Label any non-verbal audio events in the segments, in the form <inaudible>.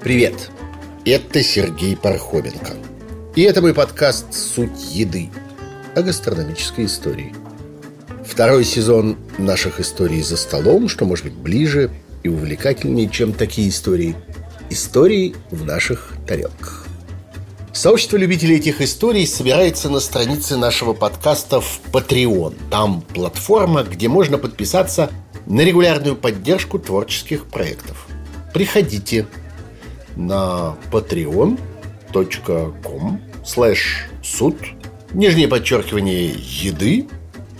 Привет! Это Сергей Пархоменко. И это мой подкаст «Суть еды» о гастрономической истории. Второй сезон наших историй за столом, что может быть ближе и увлекательнее, чем такие истории. Истории в наших тарелках. Сообщество любителей этих историй собирается на странице нашего подкаста в Patreon. Там платформа, где можно подписаться на регулярную поддержку творческих проектов. Приходите на patreon.com slash суд, нижнее подчеркивание еды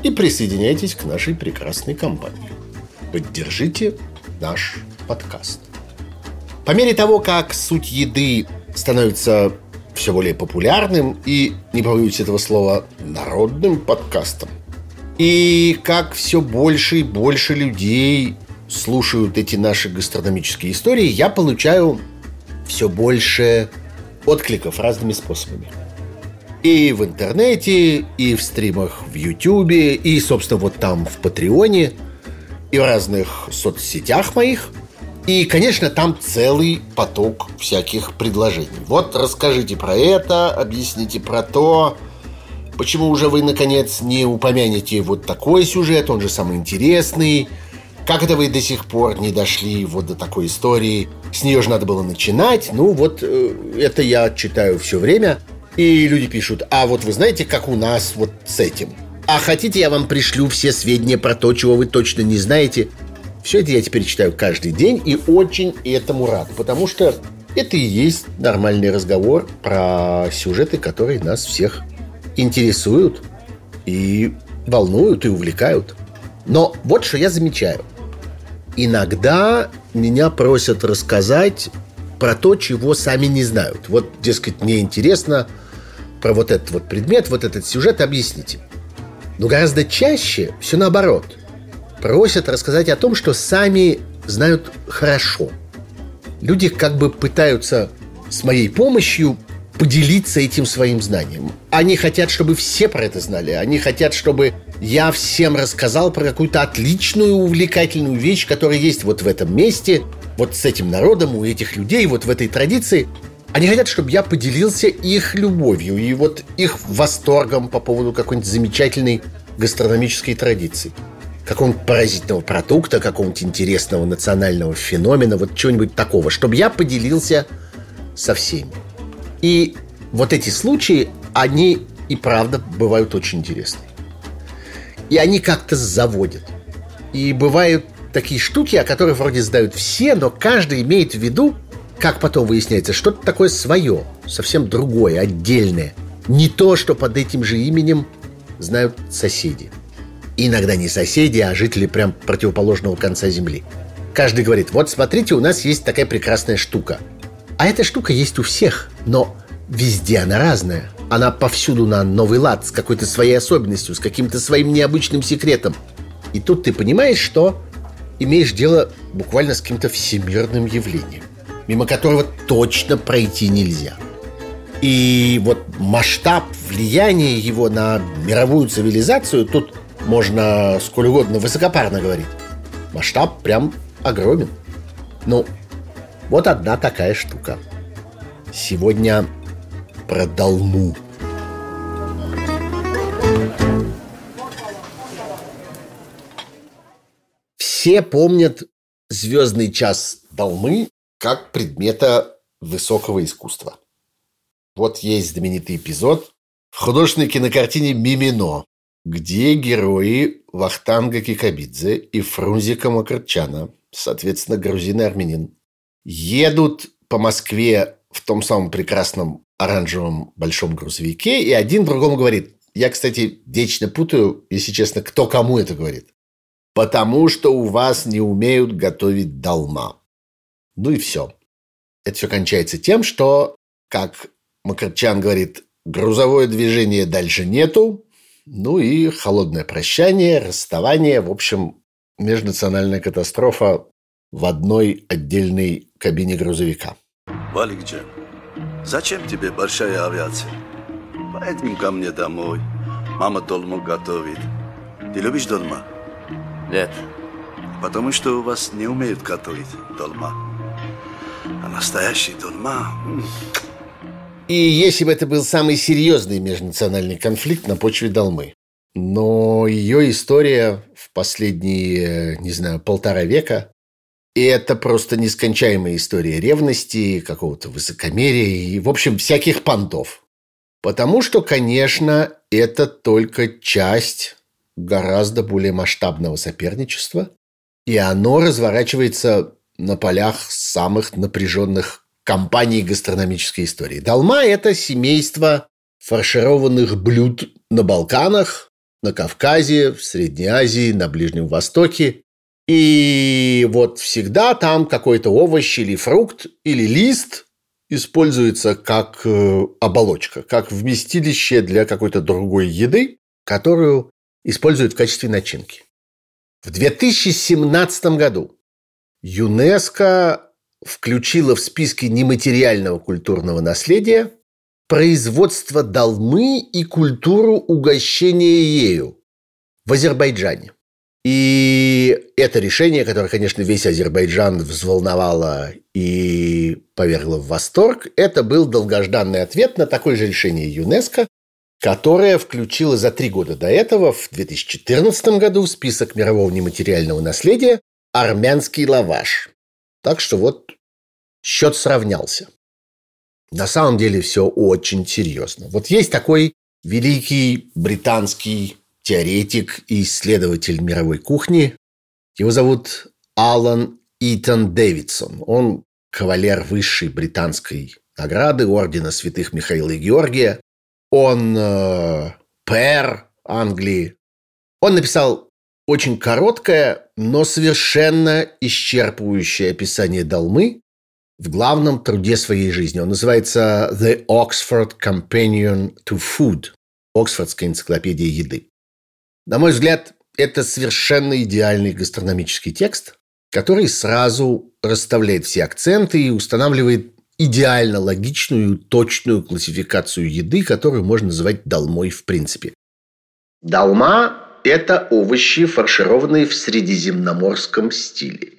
и присоединяйтесь к нашей прекрасной компании. Поддержите наш подкаст. По мере того, как суть еды становится все более популярным и, не побоюсь этого слова, народным подкастом, и как все больше и больше людей слушают эти наши гастрономические истории, я получаю все больше откликов разными способами. И в интернете, и в стримах в Ютубе, и, собственно, вот там в Патреоне, и в разных соцсетях моих. И, конечно, там целый поток всяких предложений. Вот расскажите про это, объясните про то, почему уже вы, наконец, не упомянете вот такой сюжет, он же самый интересный – как это вы до сих пор не дошли вот до такой истории? С нее же надо было начинать. Ну, вот э, это я читаю все время. И люди пишут, а вот вы знаете, как у нас вот с этим? А хотите, я вам пришлю все сведения про то, чего вы точно не знаете? Все это я теперь читаю каждый день и очень этому рад, потому что это и есть нормальный разговор про сюжеты, которые нас всех интересуют и волнуют и увлекают. Но вот что я замечаю иногда меня просят рассказать про то, чего сами не знают. Вот, дескать, мне интересно про вот этот вот предмет, вот этот сюжет, объясните. Но гораздо чаще все наоборот. Просят рассказать о том, что сами знают хорошо. Люди как бы пытаются с моей помощью поделиться этим своим знанием. Они хотят, чтобы все про это знали. Они хотят, чтобы я всем рассказал про какую-то отличную, увлекательную вещь, которая есть вот в этом месте, вот с этим народом, у этих людей, вот в этой традиции. Они хотят, чтобы я поделился их любовью и вот их восторгом по поводу какой-нибудь замечательной гастрономической традиции. Какого-нибудь поразительного продукта, какого-нибудь интересного национального феномена, вот чего-нибудь такого, чтобы я поделился со всеми. И вот эти случаи, они и правда бывают очень интересны. И они как-то заводят. И бывают такие штуки, о которых вроде знают все, но каждый имеет в виду, как потом выясняется, что-то такое свое, совсем другое, отдельное. Не то, что под этим же именем знают соседи. Иногда не соседи, а жители прям противоположного конца земли. Каждый говорит, вот смотрите, у нас есть такая прекрасная штука. А эта штука есть у всех, но везде она разная. Она повсюду на новый лад, с какой-то своей особенностью, с каким-то своим необычным секретом. И тут ты понимаешь, что имеешь дело буквально с каким-то всемирным явлением, мимо которого точно пройти нельзя. И вот масштаб влияния его на мировую цивилизацию тут можно сколь угодно высокопарно говорить. Масштаб прям огромен. Ну, вот одна такая штука. Сегодня про долму. Все помнят звездный час долмы как предмета высокого искусства. Вот есть знаменитый эпизод в художественной кинокартине «Мимино», где герои Вахтанга Кикабидзе и Фрунзика Макарчана, соответственно, грузин и армянин, едут по Москве в том самом прекрасном оранжевом большом грузовике, и один другому говорит, я, кстати, вечно путаю, если честно, кто кому это говорит. Потому что у вас не умеют готовить долма. Ну и все. Это все кончается тем, что, как Макарчан говорит, грузовое движение дальше нету, ну и холодное прощание, расставание, в общем, межнациональная катастрофа в одной отдельной кабине грузовика. Валикджан, Зачем тебе большая авиация? Поедем ко мне домой. Мама долму готовит. Ты любишь долма? Нет. Потому что у вас не умеют готовить долма. А настоящий долма... И если бы это был самый серьезный межнациональный конфликт на почве долмы. Но ее история в последние, не знаю, полтора века и это просто нескончаемая история ревности, какого-то высокомерия и, в общем, всяких понтов. Потому что, конечно, это только часть гораздо более масштабного соперничества, и оно разворачивается на полях самых напряженных компаний гастрономической истории. Долма – это семейство фаршированных блюд на Балканах, на Кавказе, в Средней Азии, на Ближнем Востоке. И вот всегда там какой-то овощ или фрукт или лист используется как э, оболочка, как вместилище для какой-то другой еды, которую используют в качестве начинки. В 2017 году ЮНЕСКО включила в списки нематериального культурного наследия производство долмы и культуру угощения ею в Азербайджане. И это решение, которое, конечно, весь Азербайджан взволновало и повергло в восторг, это был долгожданный ответ на такое же решение ЮНЕСКО, которое включило за три года до этого, в 2014 году, в список мирового нематериального наследия армянский лаваш. Так что вот счет сравнялся. На самом деле все очень серьезно. Вот есть такой великий британский теоретик и исследователь мировой кухни. Его зовут Алан Итан Дэвидсон. Он кавалер высшей британской награды Ордена Святых Михаила и Георгия. Он э, пэр Англии. Он написал очень короткое, но совершенно исчерпывающее описание долмы в главном труде своей жизни. Он называется «The Oxford Companion to Food» – Оксфордская энциклопедия еды. На мой взгляд, это совершенно идеальный гастрономический текст, который сразу расставляет все акценты и устанавливает идеально логичную, точную классификацию еды, которую можно называть долмой в принципе. Долма – это овощи, фаршированные в средиземноморском стиле.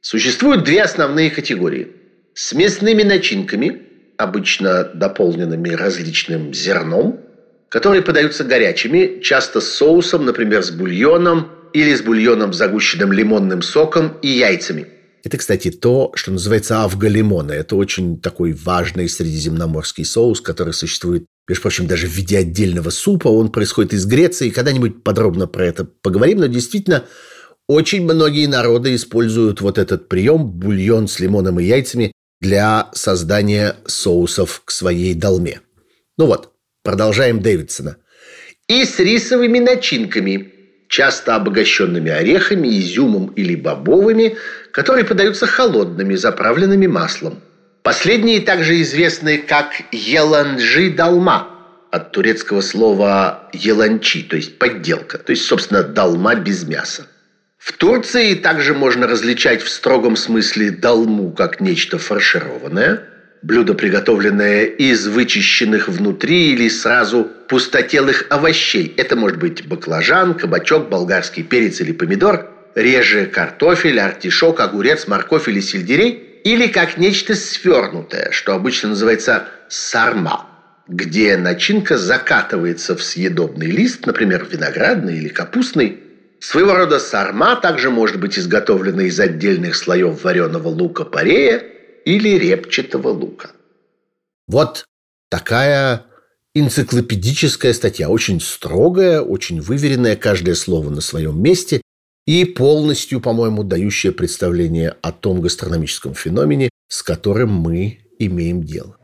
Существуют две основные категории. С мясными начинками, обычно дополненными различным зерном, которые подаются горячими, часто с соусом, например, с бульоном или с бульоном, загущенным лимонным соком и яйцами. Это, кстати, то, что называется авгалимона. Это очень такой важный средиземноморский соус, который существует, между прочим, даже в виде отдельного супа. Он происходит из Греции. Когда-нибудь подробно про это поговорим. Но действительно, очень многие народы используют вот этот прием, бульон с лимоном и яйцами, для создания соусов к своей долме. Ну вот, Продолжаем Дэвидсона. И с рисовыми начинками, часто обогащенными орехами, изюмом или бобовыми, которые подаются холодными, заправленными маслом. Последние также известны как еланжи долма от турецкого слова еланчи, то есть подделка, то есть, собственно, долма без мяса. В Турции также можно различать в строгом смысле долму как нечто фаршированное – Блюдо, приготовленное из вычищенных внутри или сразу пустотелых овощей. Это может быть баклажан, кабачок, болгарский перец или помидор, реже картофель, артишок, огурец, морковь или сельдерей, или как нечто свернутое, что обычно называется сарма, где начинка закатывается в съедобный лист, например, виноградный или капустный. Своего рода сарма также может быть изготовлена из отдельных слоев вареного лука-порея, или репчатого лука. Вот такая энциклопедическая статья, очень строгая, очень выверенная, каждое слово на своем месте и полностью, по-моему, дающая представление о том гастрономическом феномене, с которым мы имеем дело.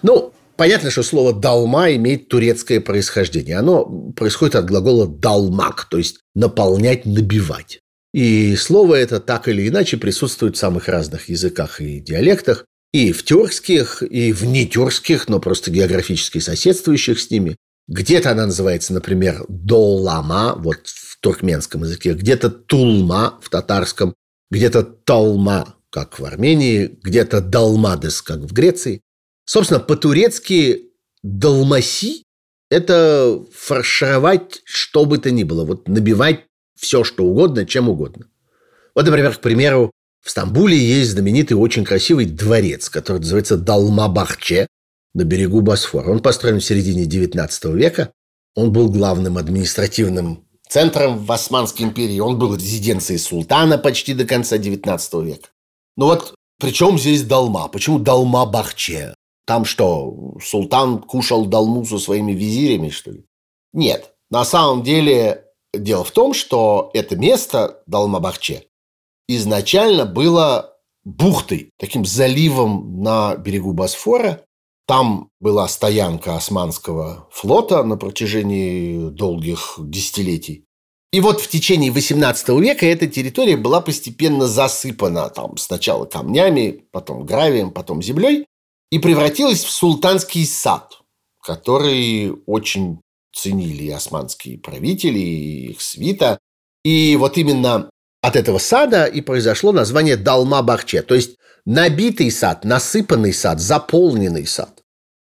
Ну, понятно, что слово «далма» имеет турецкое происхождение. Оно происходит от глагола «далмак», то есть «наполнять», «набивать». И слово это так или иначе присутствует в самых разных языках и диалектах, и в тюркских, и в нетюркских, но просто географически соседствующих с ними. Где-то она называется, например, долама, вот в туркменском языке, где-то тулма в татарском, где-то талма, как в Армении, где-то далмадес, как в Греции. Собственно, по-турецки далмаси – это фаршировать что бы то ни было, вот набивать все, что угодно, чем угодно. Вот, например, к примеру, в Стамбуле есть знаменитый очень красивый дворец, который называется Далмабахче на берегу Босфора. Он построен в середине XIX века. Он был главным административным центром в Османской империи. Он был резиденцией султана почти до конца XIX века. Ну вот, причем здесь Далма? Почему Далма-Бахче? Там что, султан кушал Далму со своими визирями, что ли? Нет. На самом деле, дело в том, что это место, Далма-Бахче, изначально было бухтой, таким заливом на берегу Босфора. Там была стоянка османского флота на протяжении долгих десятилетий. И вот в течение XVIII века эта территория была постепенно засыпана там сначала камнями, потом гравием, потом землей и превратилась в султанский сад, который очень ценили османские правители, и их свита. И вот именно от этого сада и произошло название Далма-Бахче, то есть набитый сад, насыпанный сад, заполненный сад.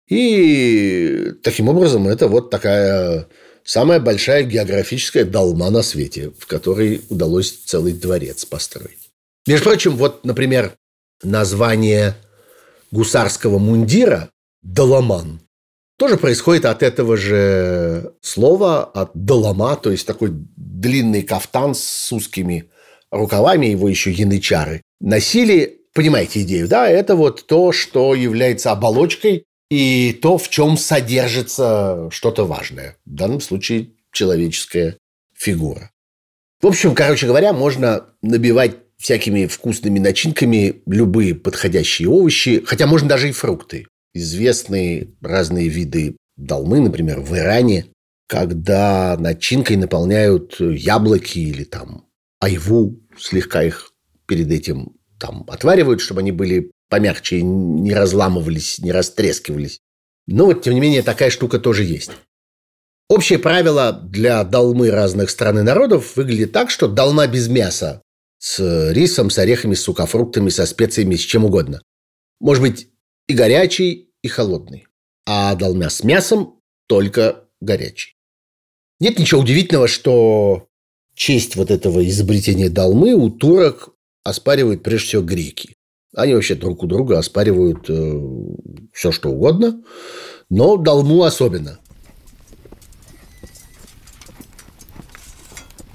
И таким образом это вот такая самая большая географическая долма на свете, в которой удалось целый дворец построить. Между прочим, вот, например, название гусарского мундира «доломан» тоже происходит от этого же слова, от долома, то есть такой длинный кафтан с узкими рукавами, его еще янычары, носили, понимаете идею, да, это вот то, что является оболочкой и то, в чем содержится что-то важное. В данном случае человеческая фигура. В общем, короче говоря, можно набивать всякими вкусными начинками любые подходящие овощи, хотя можно даже и фрукты. Известные разные виды долмы, например, в Иране, когда начинкой наполняют яблоки или там айву, слегка их перед этим там отваривают, чтобы они были помягче, не разламывались, не растрескивались. Но вот, тем не менее, такая штука тоже есть. Общее правило для долмы разных стран и народов выглядит так, что долма без мяса с рисом, с орехами, с сухофруктами, со специями, с чем угодно. Может быть и горячий, и холодный. А долма с мясом только горячий. Нет ничего удивительного, что честь вот этого изобретения долмы у турок оспаривают прежде всего греки. Они вообще друг у друга оспаривают э, все, что угодно, но долму особенно.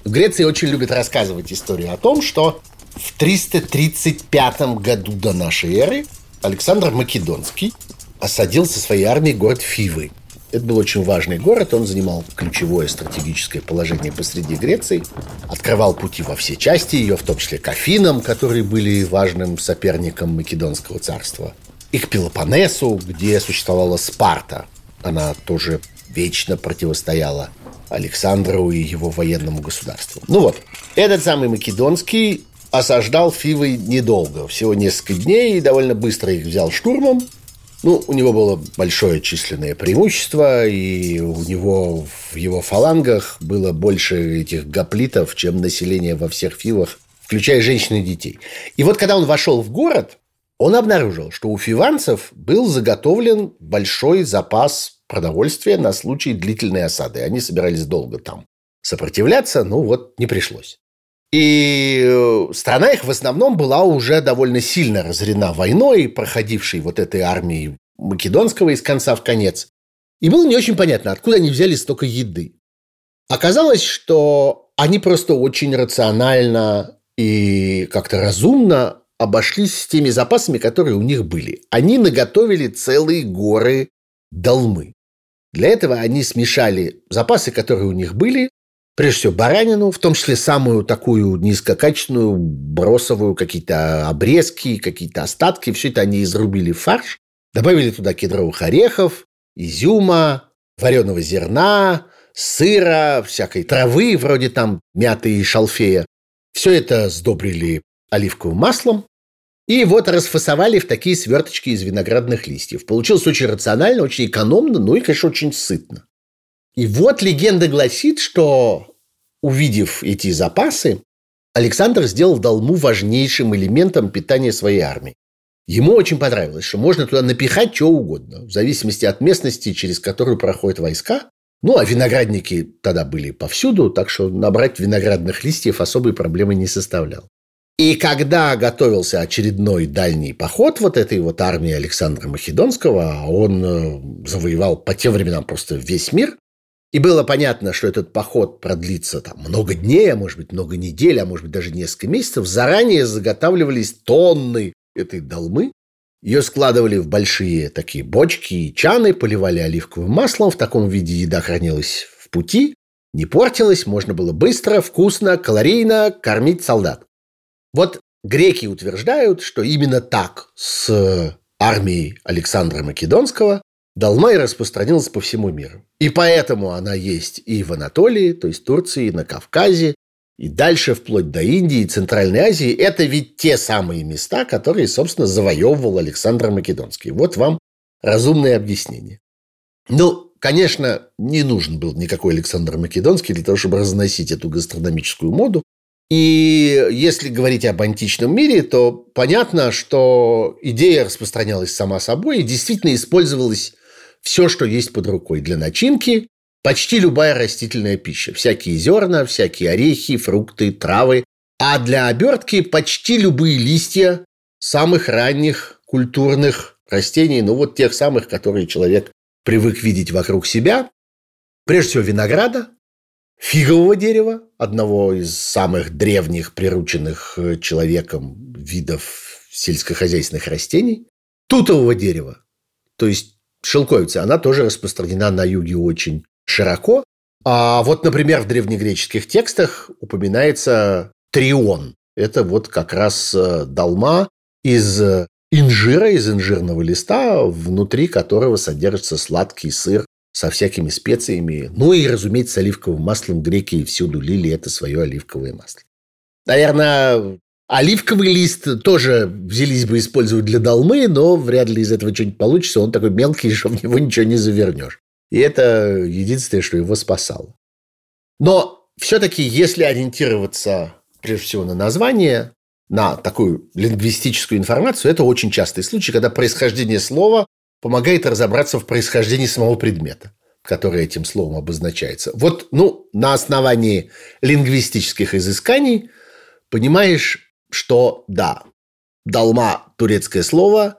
В Греции очень любят рассказывать историю о том, что в 335 году до нашей эры Александр Македонский осадил со своей армией город Фивы – это был очень важный город, он занимал ключевое стратегическое положение посреди Греции, открывал пути во все части ее, в том числе к Афинам, которые были важным соперником Македонского царства, и к Пелопоннесу, где существовала Спарта. Она тоже вечно противостояла Александру и его военному государству. Ну вот, этот самый Македонский осаждал Фивы недолго, всего несколько дней, и довольно быстро их взял штурмом. Ну, у него было большое численное преимущество, и у него в его фалангах было больше этих гоплитов, чем население во всех фивах, включая женщин и детей. И вот когда он вошел в город, он обнаружил, что у фиванцев был заготовлен большой запас продовольствия на случай длительной осады. Они собирались долго там сопротивляться, ну вот не пришлось. И э, страна их в основном была уже довольно сильно разорена войной, проходившей вот этой армией Македонского из конца в конец. И было не очень понятно, откуда они взяли столько еды. Оказалось, что они просто очень рационально и как-то разумно обошлись с теми запасами, которые у них были. Они наготовили целые горы долмы. Для этого они смешали запасы, которые у них были, прежде всего баранину, в том числе самую такую низкокачественную, бросовую, какие-то обрезки, какие-то остатки. Все это они изрубили в фарш, добавили туда кедровых орехов, изюма, вареного зерна, сыра, всякой травы, вроде там мяты и шалфея. Все это сдобрили оливковым маслом, и вот расфасовали в такие сверточки из виноградных листьев. Получилось очень рационально, очень экономно, ну и, конечно, очень сытно. И вот легенда гласит, что, увидев эти запасы, Александр сделал долму важнейшим элементом питания своей армии. Ему очень понравилось, что можно туда напихать что угодно, в зависимости от местности, через которую проходят войска. Ну, а виноградники тогда были повсюду, так что набрать виноградных листьев особой проблемы не составлял. И когда готовился очередной дальний поход вот этой вот армии Александра Македонского, он э, завоевал по тем временам просто весь мир, и было понятно, что этот поход продлится там много дней, а может быть много недель, а может быть даже несколько месяцев. Заранее заготавливались тонны этой долмы. Ее складывали в большие такие бочки и чаны, поливали оливковым маслом. В таком виде еда хранилась в пути, не портилась, можно было быстро, вкусно, калорийно кормить солдат. Вот греки утверждают, что именно так с армией Александра Македонского Долма и распространилась по всему миру. И поэтому она есть и в Анатолии, то есть Турции, и на Кавказе, и дальше вплоть до Индии и Центральной Азии. Это ведь те самые места, которые, собственно, завоевывал Александр Македонский. Вот вам разумное объяснение. Ну, конечно, не нужен был никакой Александр Македонский для того, чтобы разносить эту гастрономическую моду. И если говорить об античном мире, то понятно, что идея распространялась сама собой и действительно использовалась все, что есть под рукой для начинки, почти любая растительная пища. Всякие зерна, всякие орехи, фрукты, травы. А для обертки почти любые листья самых ранних культурных растений, ну вот тех самых, которые человек привык видеть вокруг себя. Прежде всего винограда, фигового дерева, одного из самых древних прирученных э, человеком видов сельскохозяйственных растений, тутового дерева, то есть шелковицы, она тоже распространена на юге очень широко. А вот, например, в древнегреческих текстах упоминается трион. Это вот как раз э, долма из инжира, из инжирного листа, внутри которого содержится сладкий сыр со всякими специями. Ну и, разумеется, оливковым маслом греки всюду лили это свое оливковое масло. Наверное, Оливковый лист тоже взялись бы использовать для долмы, но вряд ли из этого что-нибудь получится. Он такой мелкий, <laughs> что в него ничего не завернешь. И это единственное, что его спасало. Но все-таки, если ориентироваться прежде всего на название, на такую лингвистическую информацию, это очень частый случай, когда происхождение слова помогает разобраться в происхождении самого предмета, который этим словом обозначается. Вот, ну, на основании лингвистических изысканий понимаешь, что да, долма – турецкое слово,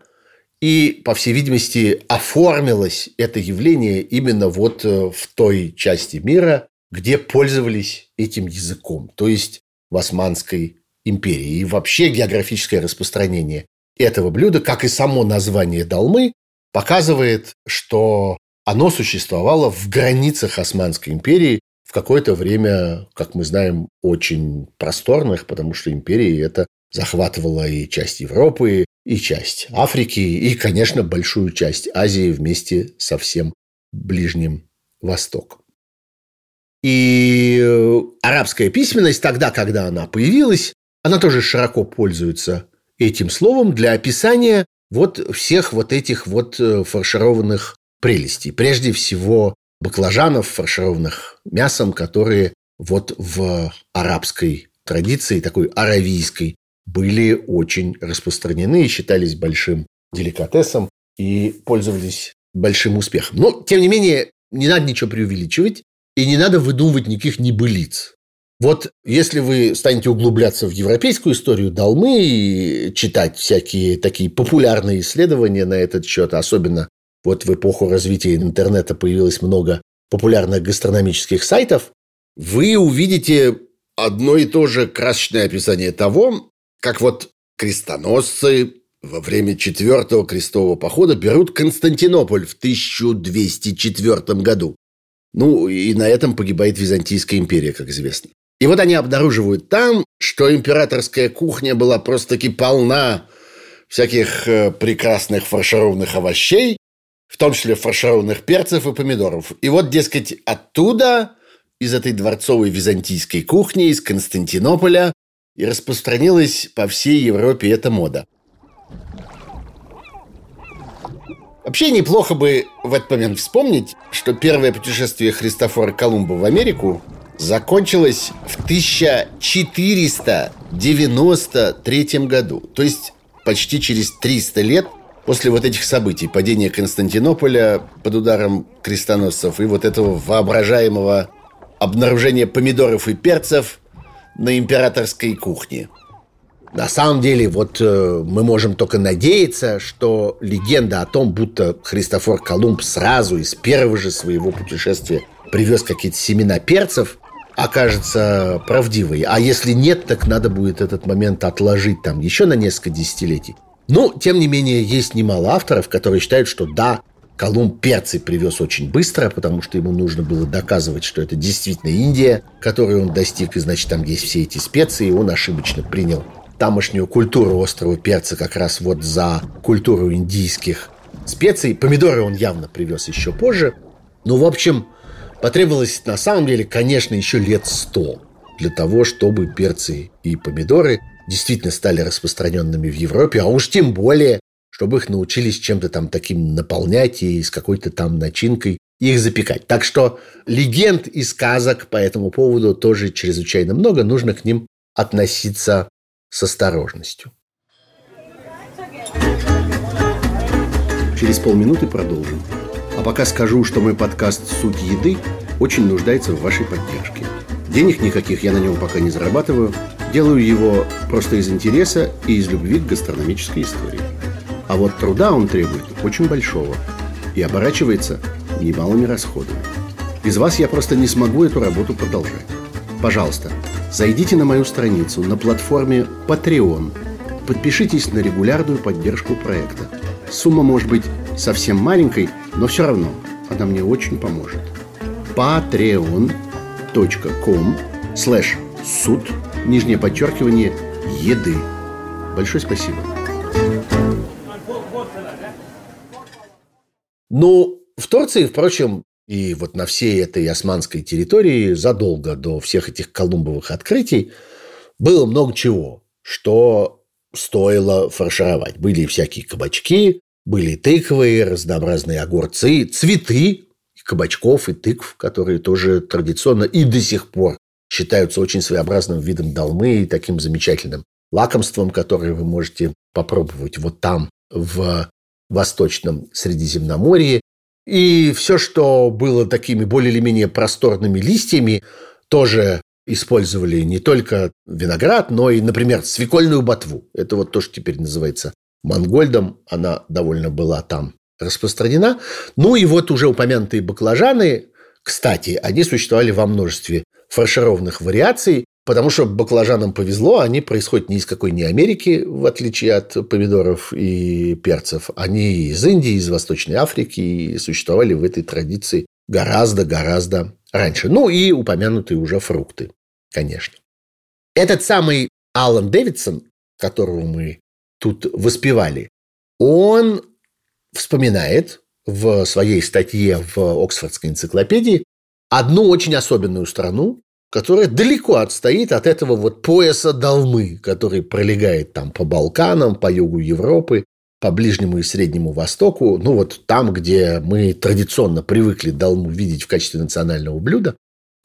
и, по всей видимости, оформилось это явление именно вот э, в той части мира, где пользовались этим языком, то есть в Османской империи. И вообще географическое распространение этого блюда, как и само название долмы, показывает, что оно существовало в границах Османской империи в какое-то время, как мы знаем, очень просторных, потому что империя это захватывала и часть Европы, и часть Африки, и, конечно, большую часть Азии вместе со всем Ближним Востоком. И э, арабская письменность тогда, когда она появилась, она тоже широко пользуется этим словом для описания вот всех вот этих вот э, фаршированных прелестей. Прежде всего баклажанов, фаршированных мясом, которые вот в арабской традиции, такой аравийской, были очень распространены и считались большим деликатесом и пользовались большим успехом. Но, тем не менее, не надо ничего преувеличивать и не надо выдумывать никаких небылиц. Вот если вы станете углубляться в европейскую историю Долмы и читать всякие такие популярные исследования на этот счет, особенно вот в эпоху развития интернета появилось много популярных гастрономических сайтов, вы увидите одно и то же красочное описание того, как вот крестоносцы во время четвертого крестового похода берут Константинополь в 1204 году. Ну, и на этом погибает Византийская империя, как известно. И вот они обнаруживают там, что императорская кухня была просто-таки полна всяких э, прекрасных фаршированных овощей, в том числе фаршированных перцев и помидоров. И вот, дескать, оттуда, из этой дворцовой византийской кухни, из Константинополя, и распространилась по всей Европе эта мода. Вообще неплохо бы в этот момент вспомнить, что первое путешествие Христофора Колумба в Америку закончилось в 1493 году. То есть почти через 300 лет после вот этих событий, падения Константинополя под ударом крестоносцев и вот этого воображаемого обнаружения помидоров и перцев на императорской кухне. На самом деле, вот э, мы можем только надеяться, что легенда о том, будто Христофор Колумб сразу из первого же своего путешествия привез какие-то семена перцев, окажется правдивой. А если нет, так надо будет этот момент отложить там еще на несколько десятилетий. Но, тем не менее, есть немало авторов, которые считают, что да, Колумб перцы привез очень быстро, потому что ему нужно было доказывать, что это действительно Индия, которую он достиг, и значит там есть все эти специи, и он ошибочно принял тамошнюю культуру острова перца как раз вот за культуру индийских специй. Помидоры он явно привез еще позже. Ну, в общем, потребовалось на самом деле, конечно, еще лет сто для того, чтобы перцы и помидоры действительно стали распространенными в Европе, а уж тем более, чтобы их научились чем-то там таким наполнять и с какой-то там начинкой их запекать. Так что легенд и сказок по этому поводу тоже чрезвычайно много, нужно к ним относиться с осторожностью. Через полминуты продолжим. А пока скажу, что мой подкаст «Суть еды» очень нуждается в вашей поддержке. Денег никаких я на нем пока не зарабатываю. Делаю его просто из интереса и из любви к гастрономической истории. А вот труда он требует очень большого и оборачивается немалыми расходами. Без вас я просто не смогу эту работу продолжать. Пожалуйста, зайдите на мою страницу на платформе Patreon. Подпишитесь на регулярную поддержку проекта. Сумма может быть совсем маленькой, но все равно она мне очень поможет. patreon.com slash суд, нижнее подчеркивание, еды. Большое спасибо. Ну, в Турции, впрочем, и вот на всей этой османской территории задолго до всех этих колумбовых открытий было много чего, что стоило фаршировать. Были всякие кабачки, были тыквы, разнообразные огурцы, цветы, кабачков и тыкв, которые тоже традиционно и до сих пор считаются очень своеобразным видом долмы и таким замечательным лакомством, которое вы можете попробовать вот там, в Восточном Средиземноморье. И все, что было такими более или менее просторными листьями, тоже использовали не только виноград, но и, например, свекольную ботву. Это вот то, что теперь называется мангольдом. Она довольно была там распространена. Ну и вот уже упомянутые баклажаны, кстати, они существовали во множестве фаршированных вариаций, потому что баклажанам повезло, они происходят не из какой ни Америки, в отличие от помидоров и перцев. Они из Индии, из Восточной Африки и существовали в этой традиции гораздо-гораздо раньше. Ну и упомянутые уже фрукты, конечно. Этот самый Алан Дэвидсон, которого мы тут воспевали, он вспоминает в своей статье в Оксфордской энциклопедии одну очень особенную страну, которая далеко отстоит от этого вот пояса Долмы, который пролегает там по Балканам, по югу Европы, по Ближнему и Среднему Востоку, ну вот там, где мы традиционно привыкли Долму видеть в качестве национального блюда.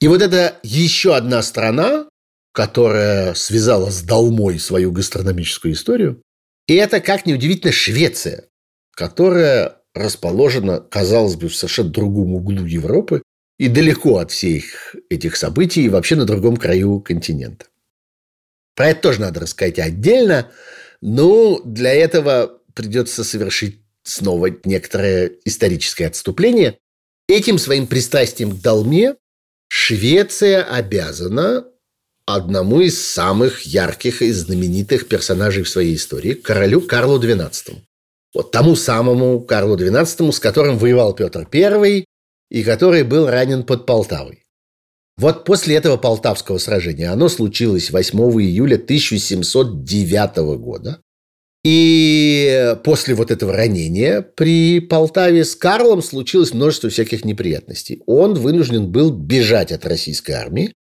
И вот это еще одна страна, которая связала с Долмой свою гастрономическую историю. И это, как ни удивительно, Швеция, которая расположена, казалось бы, в совершенно другом углу Европы и далеко от всех этих событий и вообще на другом краю континента. Про это тоже надо рассказать отдельно, но для этого придется совершить снова некоторое историческое отступление. Этим своим пристрастием к долме Швеция обязана одному из самых ярких и знаменитых персонажей в своей истории, королю Карлу XII. Вот тому самому Карлу XII, с которым воевал Петр I и который был ранен под Полтавой. Вот после этого Полтавского сражения, оно случилось 8 июля 1709 года, и после вот этого ранения при Полтаве с Карлом случилось множество всяких неприятностей. Он вынужден был бежать от российской армии,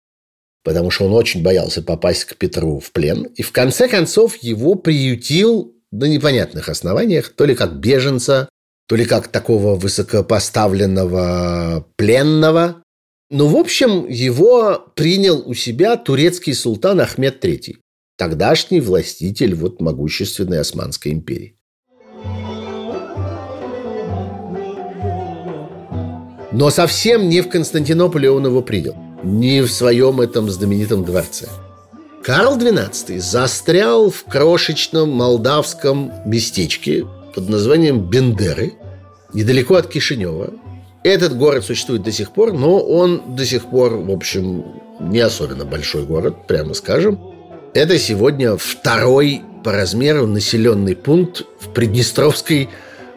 потому что он очень боялся попасть к Петру в плен. И в конце концов его приютил на непонятных основаниях, то ли как беженца, то ли как такого высокопоставленного пленного. Ну, в общем, его принял у себя турецкий султан Ахмед III, тогдашний властитель вот могущественной Османской империи. Но совсем не в Константинополе он его принял, не в своем этом знаменитом дворце. Карл XII застрял в крошечном молдавском местечке под названием Бендеры, недалеко от Кишинева. Этот город существует до сих пор, но он до сих пор, в общем, не особенно большой город, прямо скажем. Это сегодня второй по размеру населенный пункт в Приднестровской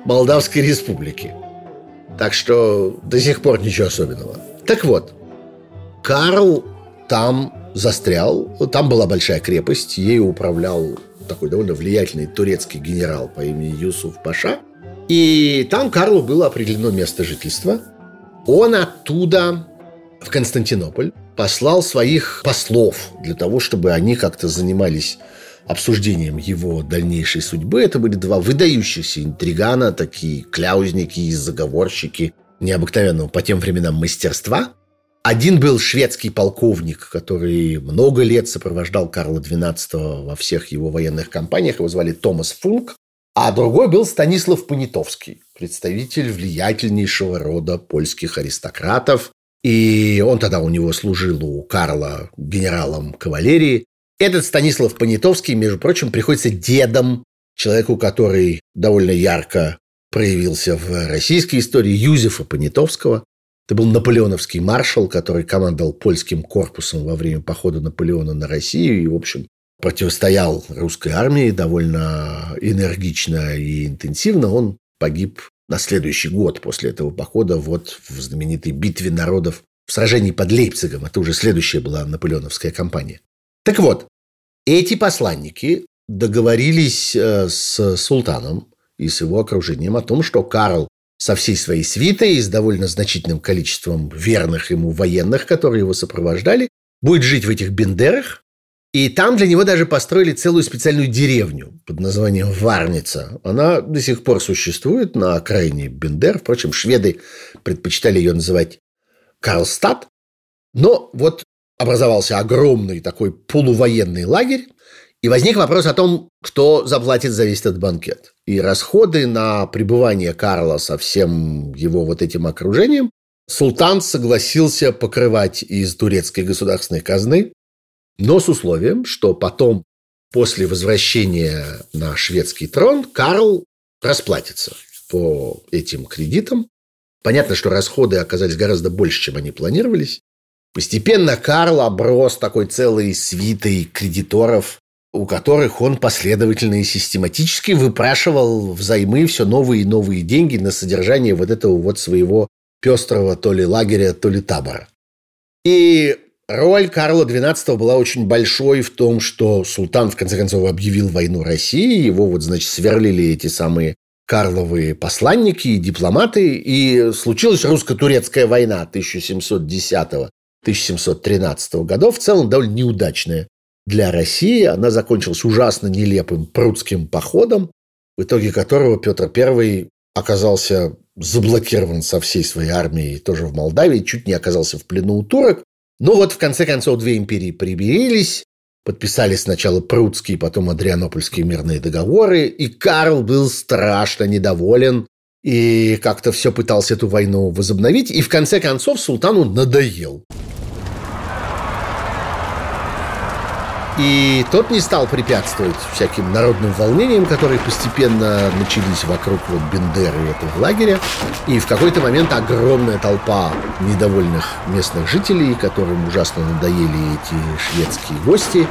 Молдавской Республике. Так что до сих пор ничего особенного. Так вот, Карл там застрял. Там была большая крепость, ею управлял такой довольно влиятельный турецкий генерал по имени Юсуф Паша. И там Карлу было определено место жительства. Он оттуда в Константинополь послал своих послов для того, чтобы они как-то занимались обсуждением его дальнейшей судьбы. Это были два выдающихся интригана, такие кляузники и заговорщики необыкновенного по тем временам мастерства. Один был шведский полковник, который много лет сопровождал Карла XII во всех его военных кампаниях. Его звали Томас Функ. А другой был Станислав Понятовский, представитель влиятельнейшего рода польских аристократов. И он тогда у него служил у Карла генералом кавалерии. Этот Станислав Понятовский, между прочим, приходится дедом человеку, который довольно ярко проявился в российской истории, Юзефа Понятовского. Это был наполеоновский маршал, который командовал польским корпусом во время похода Наполеона на Россию и, в общем, противостоял русской армии довольно энергично и интенсивно. Он погиб на следующий год после этого похода вот в знаменитой битве народов в сражении под Лейпцигом. Это уже следующая была наполеоновская кампания. Так вот, эти посланники договорились э, с султаном и с его окружением о том, что Карл со всей своей свитой и с довольно значительным количеством верных ему военных, которые его сопровождали, будет жить в этих Бендерах, и там для него даже построили целую специальную деревню под названием Варница. Она до сих пор существует на окраине Бендер. Впрочем, шведы предпочитали ее называть Карлстад. Но вот образовался огромный такой полувоенный лагерь, и возник вопрос о том, кто заплатит за весь этот банкет. И расходы на пребывание Карла со всем его вот этим окружением султан согласился покрывать из турецкой государственной казны, но с условием, что потом, после возвращения на шведский трон, Карл расплатится по этим кредитам. Понятно, что расходы оказались гораздо больше, чем они планировались. Постепенно Карл оброс такой целой свитой кредиторов, у которых он последовательно и систематически выпрашивал взаймы все новые и новые деньги на содержание вот этого вот своего пестрого то ли лагеря, то ли табора. И роль Карла XII была очень большой в том, что султан, в конце концов, объявил войну России, его вот, значит, сверлили эти самые Карловые посланники и дипломаты, и случилась русско-турецкая война 1710-1713 годов, в целом довольно неудачная для России. Она закончилась ужасно нелепым прудским походом, в итоге которого Петр I оказался заблокирован со всей своей армией тоже в Молдавии, чуть не оказался в плену у турок. Но вот в конце концов две империи примирились, подписали сначала прудские, потом адрианопольские мирные договоры, и Карл был страшно недоволен и как-то все пытался эту войну возобновить, и в конце концов султану надоел. И тот не стал препятствовать всяким народным волнениям, которые постепенно начались вокруг вот Бендеры этого лагеря. И в какой-то момент огромная толпа недовольных местных жителей, которым ужасно надоели эти шведские гости,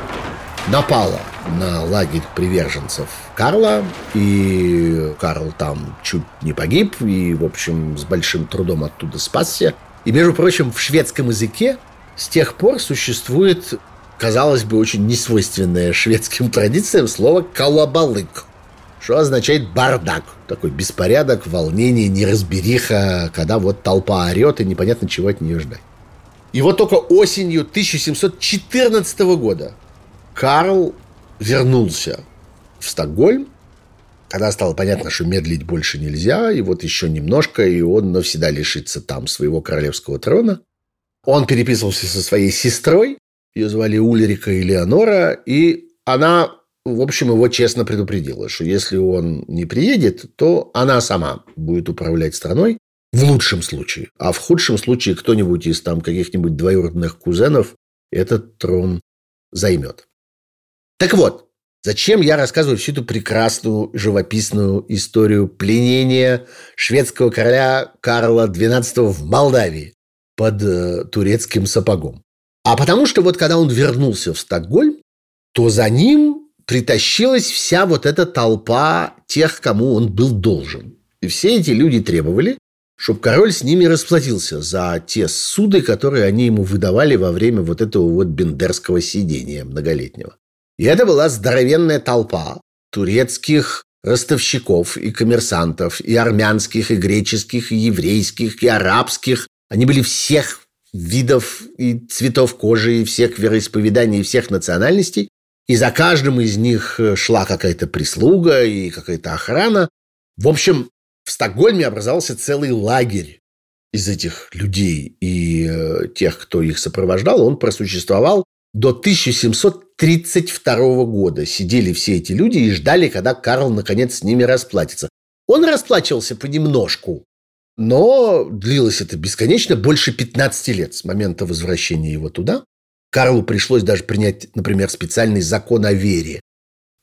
напала на лагерь приверженцев Карла, и Карл там чуть не погиб, и, в общем, с большим трудом оттуда спасся. И, между прочим, в шведском языке с тех пор существует казалось бы, очень несвойственное шведским традициям слово «колобалык», что означает бардак. Такой беспорядок, волнение, неразбериха, когда вот толпа орет и непонятно, чего от нее ждать. И вот только осенью 1714 года Карл вернулся в Стокгольм. Когда стало понятно, что медлить больше нельзя, и вот еще немножко, и он навсегда лишится там своего королевского трона, он переписывался со своей сестрой, ее звали Ульрика Элеонора, и она, в общем, его честно предупредила, что если он не приедет, то она сама будет управлять страной в лучшем случае. А в худшем случае кто-нибудь из там каких-нибудь двоюродных кузенов этот трон займет. Так вот, Зачем я рассказываю всю эту прекрасную живописную историю пленения шведского короля Карла XII в Молдавии под э, турецким сапогом? А потому что вот когда он вернулся в Стокгольм, то за ним притащилась вся вот эта толпа тех, кому он был должен. И все эти люди требовали, чтобы король с ними расплатился за те суды, которые они ему выдавали во время вот этого вот бендерского сидения многолетнего. И это была здоровенная толпа турецких ростовщиков и коммерсантов, и армянских, и греческих, и еврейских, и арабских. Они были всех видов и цветов кожи, и всех вероисповеданий, и всех национальностей. И за каждым из них шла какая-то прислуга и какая-то охрана. В общем, в Стокгольме образовался целый лагерь из этих людей и э, тех, кто их сопровождал. Он просуществовал до 1732 года сидели все эти люди и ждали, когда Карл наконец с ними расплатится. Он расплачивался понемножку, но длилось это бесконечно, больше 15 лет с момента возвращения его туда. Карлу пришлось даже принять, например, специальный закон о вере,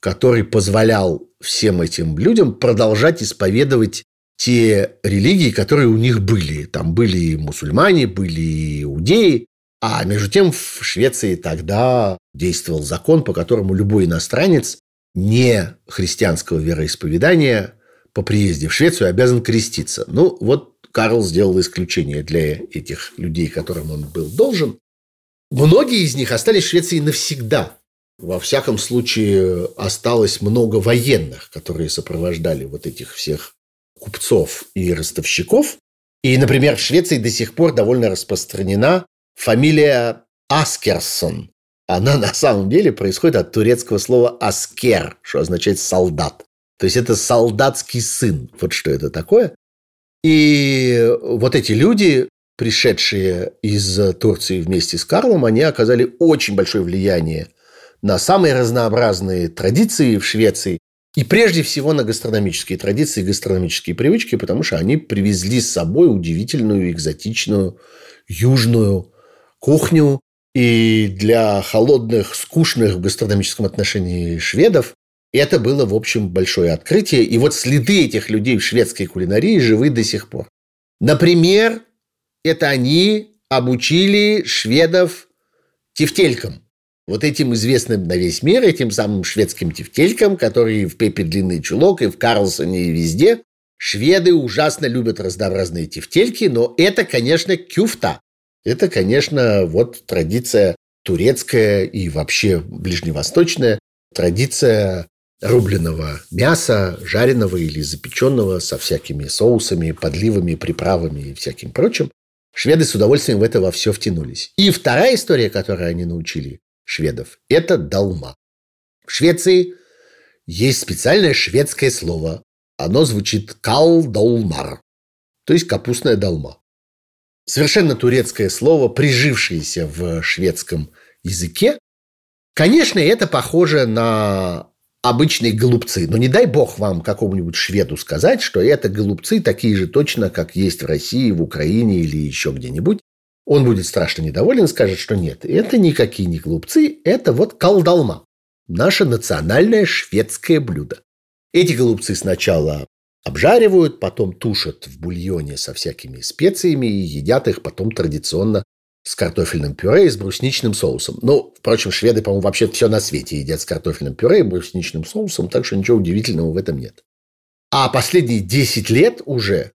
который позволял всем этим людям продолжать исповедовать те религии, которые у них были. Там были и мусульмане, были и иудеи, а между тем в Швеции тогда действовал закон, по которому любой иностранец не христианского вероисповедания по приезде в Швецию обязан креститься. Ну, вот Карл сделал исключение для этих людей, которым он был должен. Многие из них остались в Швеции навсегда. Во всяком случае, осталось много военных, которые сопровождали вот этих всех купцов и ростовщиков. И, например, в Швеции до сих пор довольно распространена фамилия Аскерсон. Она на самом деле происходит от турецкого слова «аскер», что означает «солдат». То есть это солдатский сын. Вот что это такое. И вот эти люди, пришедшие из Турции вместе с Карлом, они оказали очень большое влияние на самые разнообразные традиции в Швеции. И прежде всего на гастрономические традиции, гастрономические привычки, потому что они привезли с собой удивительную, экзотичную, южную кухню, и для холодных, скучных в гастрономическом отношении шведов это было, в общем, большое открытие. И вот следы этих людей в шведской кулинарии живы до сих пор. Например, это они обучили шведов тефтелькам. Вот этим известным на весь мир, этим самым шведским тефтелькам, которые в Пепе Длинный Чулок и в Карлсоне и везде. Шведы ужасно любят разнообразные тефтельки, но это, конечно, кюфта. Это, конечно, вот традиция турецкая и вообще ближневосточная, традиция рубленого мяса, жареного или запеченного со всякими соусами, подливами, приправами и всяким прочим. Шведы с удовольствием в это во все втянулись. И вторая история, которую они научили шведов, это долма. В Швеции есть специальное шведское слово. Оно звучит калдолмар, то есть капустная долма совершенно турецкое слово, прижившееся в шведском языке. Конечно, это похоже на обычные голубцы. Но не дай бог вам какому-нибудь шведу сказать, что это голубцы такие же точно, как есть в России, в Украине или еще где-нибудь. Он будет страшно недоволен, скажет, что нет, это никакие не голубцы, это вот колдалма, наше национальное шведское блюдо. Эти голубцы сначала Обжаривают, потом тушат в бульоне со всякими специями и едят их потом традиционно с картофельным пюре и с брусничным соусом. Ну, впрочем, шведы, по-моему, вообще все на свете едят с картофельным пюре и брусничным соусом, так что ничего удивительного в этом нет. А последние 10 лет уже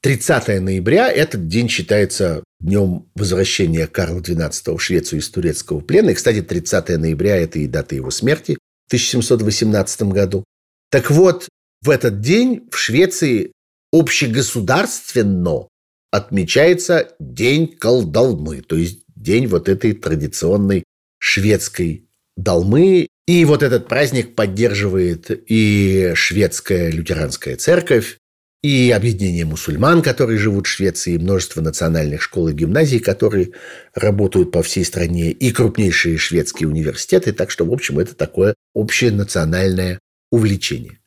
30 ноября этот день считается днем возвращения Карла XII в Швецию из турецкого плена. И, кстати, 30 ноября – это и дата его смерти в 1718 году. Так вот, в этот день в Швеции общегосударственно отмечается День колдалмы, то есть день вот этой традиционной шведской долмы. И вот этот праздник поддерживает и шведская лютеранская церковь, и объединение мусульман, которые живут в Швеции, и множество национальных школ и гимназий, которые работают по всей стране, и крупнейшие шведские университеты. Так что, в общем, это такое общее национальное увлечение.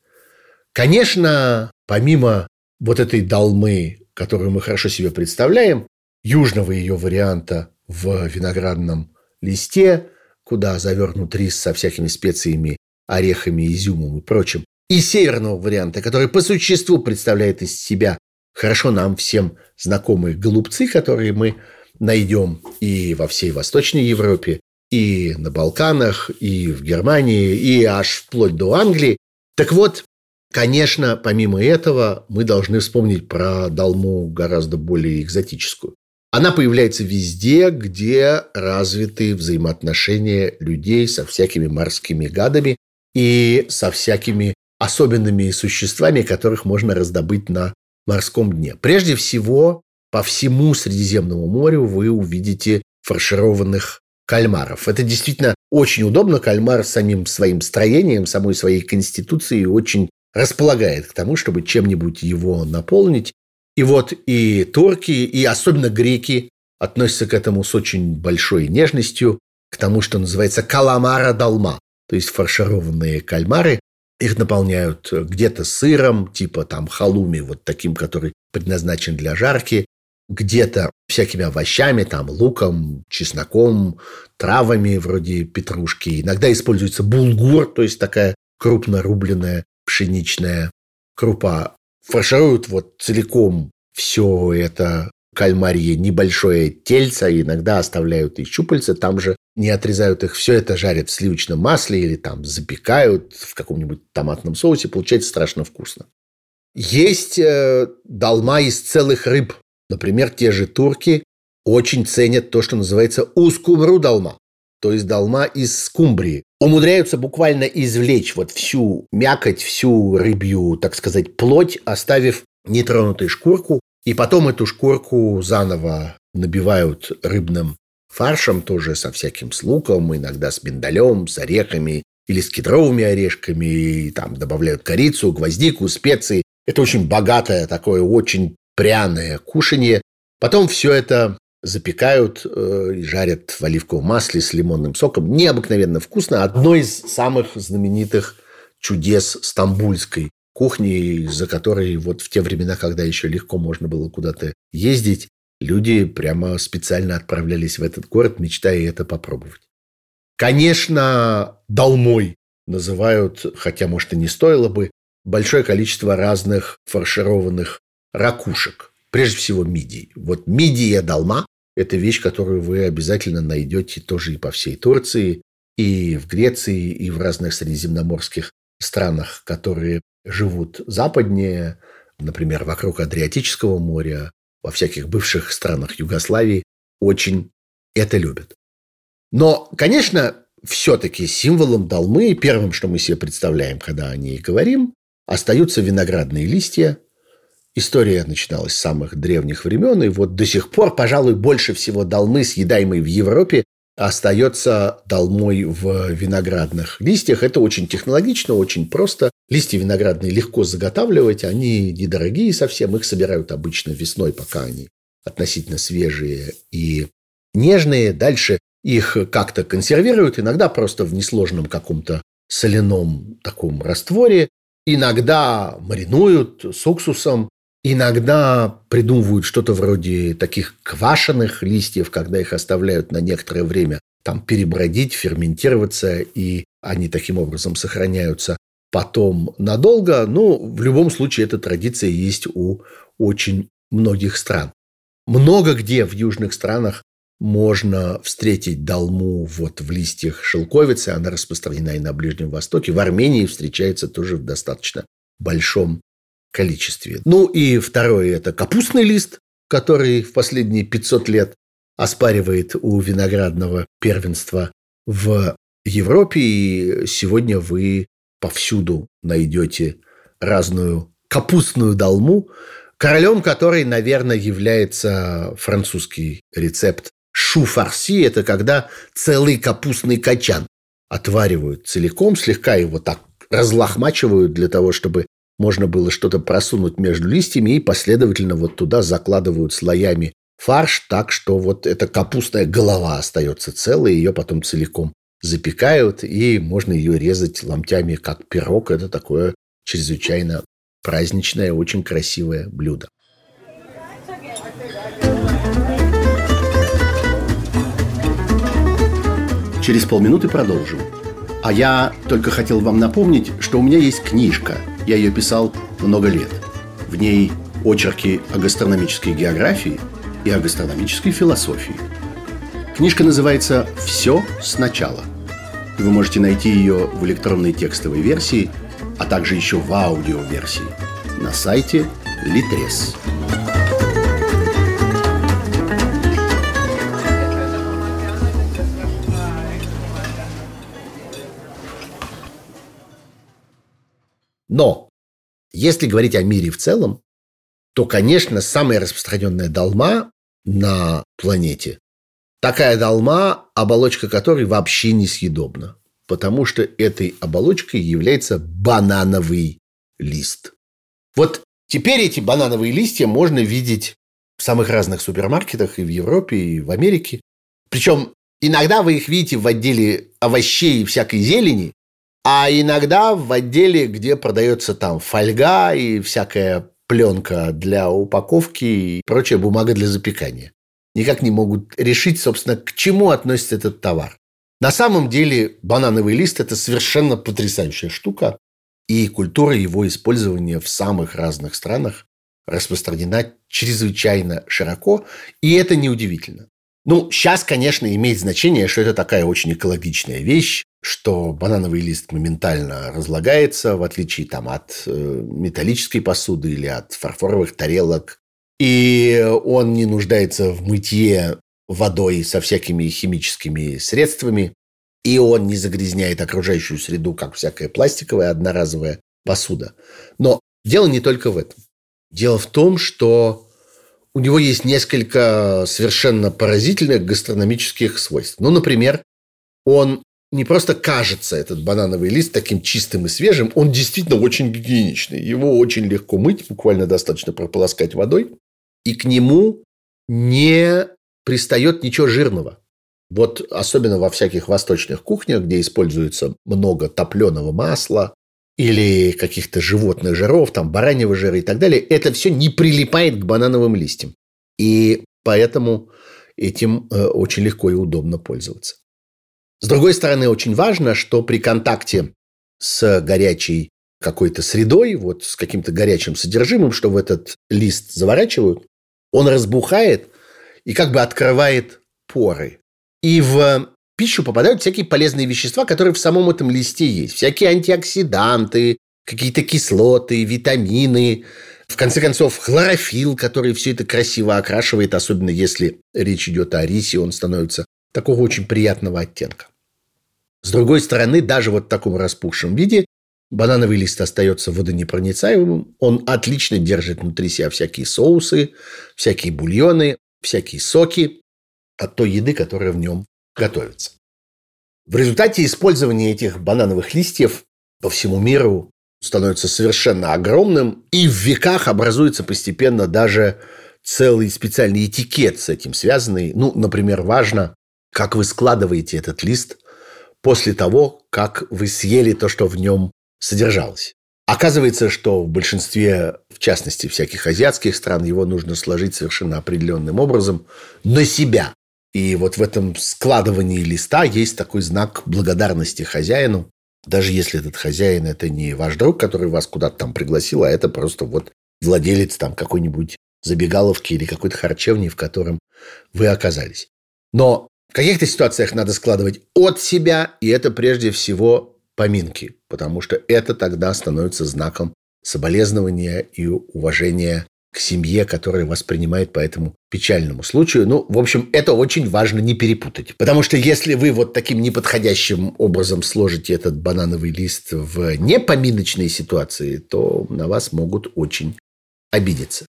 Конечно, помимо вот этой долмы, которую мы хорошо себе представляем, южного ее варианта в виноградном листе, куда завернут рис со всякими специями, орехами, изюмом и прочим, и северного варианта, который по существу представляет из себя хорошо нам всем знакомые голубцы, которые мы найдем и во всей Восточной Европе, и на Балканах, и в Германии, и аж вплоть до Англии. Так вот, конечно, помимо этого, мы должны вспомнить про долму гораздо более экзотическую. Она появляется везде, где развиты взаимоотношения людей со всякими морскими гадами и со всякими особенными существами, которых можно раздобыть на морском дне. Прежде всего, по всему Средиземному морю вы увидите фаршированных кальмаров. Это действительно очень удобно. Кальмар самим своим строением, самой своей конституцией очень располагает к тому, чтобы чем-нибудь его наполнить. И вот и турки, и особенно греки относятся к этому с очень большой нежностью, к тому, что называется каламара долма, то есть фаршированные кальмары. Их наполняют где-то сыром, типа там халуми, вот таким, который предназначен для жарки, где-то всякими овощами, там луком, чесноком, травами вроде петрушки. Иногда используется булгур, то есть такая крупно рубленная пшеничная крупа фаршируют вот целиком все это кальмарье небольшое тельце, иногда оставляют и щупальца, там же не отрезают их, все это жарят в сливочном масле или там запекают в каком-нибудь томатном соусе, получается страшно вкусно. Есть э, долма из целых рыб. Например, те же турки очень ценят то, что называется ускумру долма, то есть долма из скумбрии умудряются буквально извлечь вот всю мякоть, всю рыбью, так сказать, плоть, оставив нетронутой шкурку, и потом эту шкурку заново набивают рыбным фаршем, тоже со всяким с луком, иногда с миндалем, с орехами или с кедровыми орешками, и там добавляют корицу, гвоздику, специи. Это очень богатое такое, очень пряное кушанье. Потом все это запекают э, и жарят в оливковом масле с лимонным соком. Необыкновенно вкусно. Одно из самых знаменитых чудес стамбульской кухни, за которой вот в те времена, когда еще легко можно было куда-то ездить, люди прямо специально отправлялись в этот город, мечтая это попробовать. Конечно, долмой называют, хотя, может, и не стоило бы, большое количество разных фаршированных ракушек. Прежде всего, мидий. Вот мидия долма это вещь, которую вы обязательно найдете тоже и по всей Турции, и в Греции, и в разных средиземноморских странах, которые живут западнее, например, вокруг Адриатического моря, во всяких бывших странах Югославии, очень это любят. Но, конечно, все-таки символом долмы, первым, что мы себе представляем, когда о ней говорим, остаются виноградные листья, История начиналась с самых древних времен, и вот до сих пор, пожалуй, больше всего долмы, съедаемой в Европе, остается долмой в виноградных листьях. Это очень технологично, очень просто. Листья виноградные легко заготавливать, они недорогие совсем, их собирают обычно весной, пока они относительно свежие и нежные. Дальше их как-то консервируют, иногда просто в несложном каком-то соляном таком растворе, иногда маринуют с уксусом, Иногда придумывают что-то вроде таких квашеных листьев, когда их оставляют на некоторое время там перебродить, ферментироваться, и они таким образом сохраняются потом надолго. Но в любом случае эта традиция есть у очень многих стран. Много где в южных странах можно встретить долму вот в листьях шелковицы. Она распространена и на Ближнем Востоке. В Армении встречается тоже в достаточно большом количестве. Ну и второе – это капустный лист, который в последние 500 лет оспаривает у виноградного первенства в Европе. И сегодня вы повсюду найдете разную капустную долму, королем которой, наверное, является французский рецепт шу-фарси. Это когда целый капустный качан отваривают целиком, слегка его так разлохмачивают для того, чтобы можно было что-то просунуть между листьями и последовательно вот туда закладывают слоями фарш так, что вот эта капустная голова остается целой, ее потом целиком запекают, и можно ее резать ломтями, как пирог. Это такое чрезвычайно праздничное, очень красивое блюдо. Через полминуты продолжим. А я только хотел вам напомнить, что у меня есть книжка. Я ее писал много лет. В ней очерки о гастрономической географии и о гастрономической философии. Книжка называется «Все сначала». Вы можете найти ее в электронной текстовой версии, а также еще в аудиоверсии на сайте Litres. Но если говорить о мире в целом, то, конечно, самая распространенная долма на планете такая долма, оболочка которой вообще несъедобна, потому что этой оболочкой является банановый лист. Вот теперь эти банановые листья можно видеть в самых разных супермаркетах и в Европе, и в Америке. Причем иногда вы их видите в отделе овощей и всякой зелени, а иногда в отделе, где продается там фольга и всякая пленка для упаковки и прочая бумага для запекания. Никак не могут решить, собственно, к чему относится этот товар. На самом деле банановый лист – это совершенно потрясающая штука, и культура его использования в самых разных странах распространена чрезвычайно широко, и это неудивительно. Ну, сейчас, конечно, имеет значение, что это такая очень экологичная вещь, что банановый лист моментально разлагается, в отличие там, от э, металлической посуды или от фарфоровых тарелок. И он не нуждается в мытье водой со всякими химическими средствами. И он не загрязняет окружающую среду, как всякая пластиковая одноразовая посуда. Но дело не только в этом. Дело в том, что у него есть несколько совершенно поразительных гастрономических свойств. Ну, например, он не просто кажется, этот банановый лист, таким чистым и свежим, он действительно очень гигиеничный. Его очень легко мыть, буквально достаточно прополоскать водой. И к нему не пристает ничего жирного. Вот особенно во всяких восточных кухнях, где используется много топленого масла или каких-то животных жиров, там бараньего жира и так далее, это все не прилипает к банановым листьям. И поэтому этим э, очень легко и удобно пользоваться. С другой стороны, очень важно, что при контакте с горячей какой-то средой, вот с каким-то горячим содержимым, что в этот лист заворачивают, он разбухает и как бы открывает поры. И в пищу попадают всякие полезные вещества, которые в самом этом листе есть. Всякие антиоксиданты, какие-то кислоты, витамины, в конце концов, хлорофилл, который все это красиво окрашивает, особенно если речь идет о рисе, он становится такого очень приятного оттенка. С другой стороны, даже вот в таком распухшем виде банановый лист остается водонепроницаемым. Он отлично держит внутри себя всякие соусы, всякие бульоны, всякие соки от той еды, которая в нем готовится. В результате использования этих банановых листьев по всему миру становится совершенно огромным, и в веках образуется постепенно даже целый специальный этикет с этим связанный. Ну, например, важно, как вы складываете этот лист после того, как вы съели то, что в нем содержалось. Оказывается, что в большинстве, в частности, всяких азиатских стран, его нужно сложить совершенно определенным образом на себя. И вот в этом складывании листа есть такой знак благодарности хозяину, даже если этот хозяин – это не ваш друг, который вас куда-то там пригласил, а это просто вот владелец там какой-нибудь забегаловки или какой-то харчевни, в котором вы оказались. Но в каких-то ситуациях надо складывать от себя, и это прежде всего поминки, потому что это тогда становится знаком соболезнования и уважения к семье, которая воспринимает по этому печальному случаю. Ну, в общем, это очень важно не перепутать. Потому что если вы вот таким неподходящим образом сложите этот банановый лист в непоминочной ситуации, то на вас могут очень обидеться.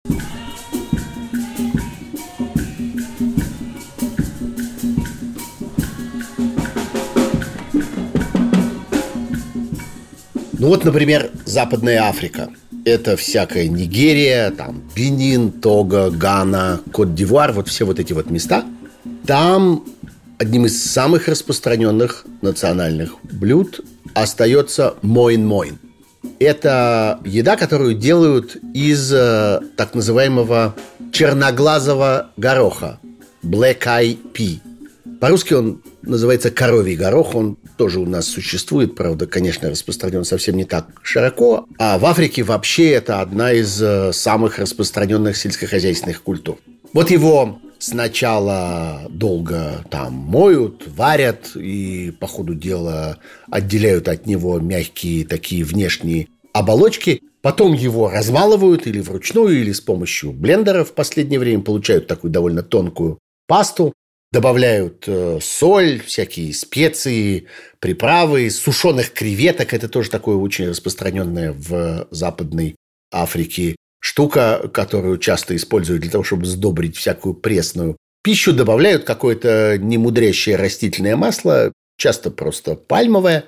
Ну вот, например, Западная Африка. Это всякая Нигерия, там Бенин, Тога, Гана, Кот-Дивуар, вот все вот эти вот места. Там одним из самых распространенных национальных блюд остается моин-моин. Это еда, которую делают из э, так называемого черноглазого гороха Black Eye Pea. По-русски он называется коровий горох. Он тоже у нас существует, правда, конечно, распространен совсем не так широко. А в Африке вообще это одна из э, самых распространенных сельскохозяйственных культур. Вот его сначала долго там моют, варят и по ходу дела отделяют от него мягкие такие внешние оболочки. Потом его размалывают или вручную, или с помощью блендера в последнее время получают такую довольно тонкую пасту добавляют э, соль, всякие специи, приправы, сушеных креветок. Это тоже такое очень распространенное в Западной Африке штука, которую часто используют для того, чтобы сдобрить всякую пресную пищу. Добавляют какое-то немудрящее растительное масло, часто просто пальмовое.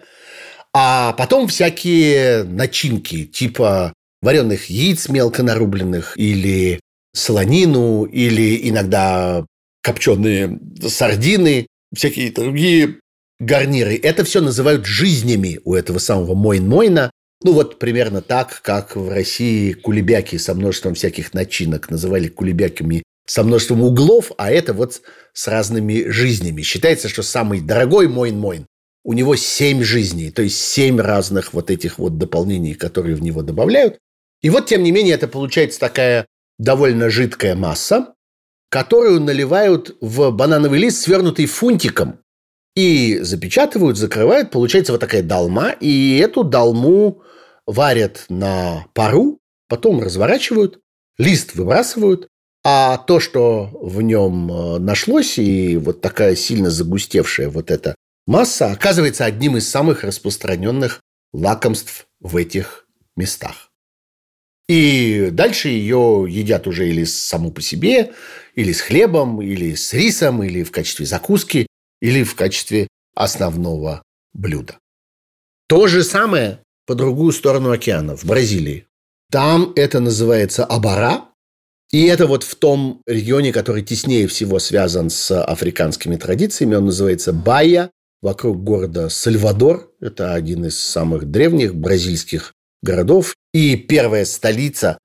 А потом всякие начинки, типа вареных яиц мелко нарубленных или солонину, или иногда копченые сардины, всякие другие гарниры. Это все называют жизнями у этого самого Мойн-Мойна. Ну, вот примерно так, как в России кулебяки со множеством всяких начинок называли кулебяками со множеством углов, а это вот с разными жизнями. Считается, что самый дорогой Мойн-Мойн у него семь жизней, то есть семь разных вот этих вот дополнений, которые в него добавляют. И вот, тем не менее, это получается такая довольно жидкая масса, которую наливают в банановый лист, свернутый фунтиком, и запечатывают, закрывают. Получается вот такая долма, и эту долму варят на пару, потом разворачивают, лист выбрасывают, а то, что в нем э, нашлось, и вот такая сильно загустевшая вот эта масса, оказывается одним из самых распространенных лакомств в этих местах. И дальше ее едят уже или саму по себе, или с хлебом, или с рисом, или в качестве закуски, или в качестве основного блюда. То же самое по другую сторону океана, в Бразилии. Там это называется абара, и это вот в том регионе, который теснее всего связан с африканскими традициями, он называется Байя, вокруг города Сальвадор. Это один из самых древних бразильских городов. И первая столица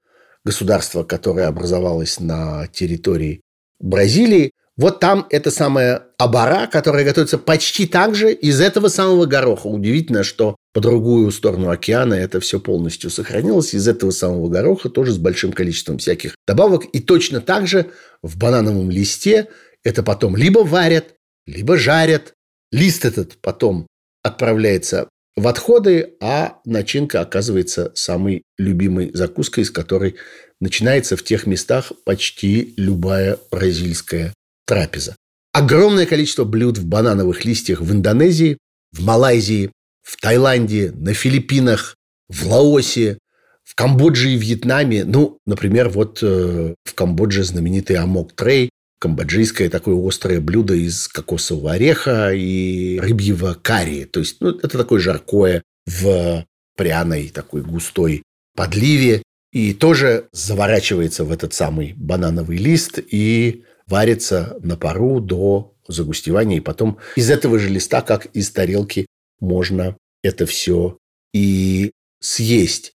государства, которое образовалось на территории Бразилии, вот там это самая абара, которая готовится почти так же из этого самого гороха. Удивительно, что по другую сторону океана это все полностью сохранилось. Из этого самого гороха тоже с большим количеством всяких добавок. И точно так же в банановом листе это потом либо варят, либо жарят. Лист этот потом отправляется в отходы, а начинка оказывается самой любимой закуской, с которой начинается в тех местах почти любая бразильская трапеза. Огромное количество блюд в банановых листьях в Индонезии, в Малайзии, в Таиланде, на Филиппинах, в Лаосе, в Камбодже и Вьетнаме. Ну, например, вот э, в Камбодже знаменитый амок трей, камбоджийское такое острое блюдо из кокосового ореха и рыбьего карри. То есть, ну, это такое жаркое в пряной такой густой подливе. И тоже заворачивается в этот самый банановый лист и варится на пару до загустевания. И потом из этого же листа, как из тарелки, можно это все и съесть.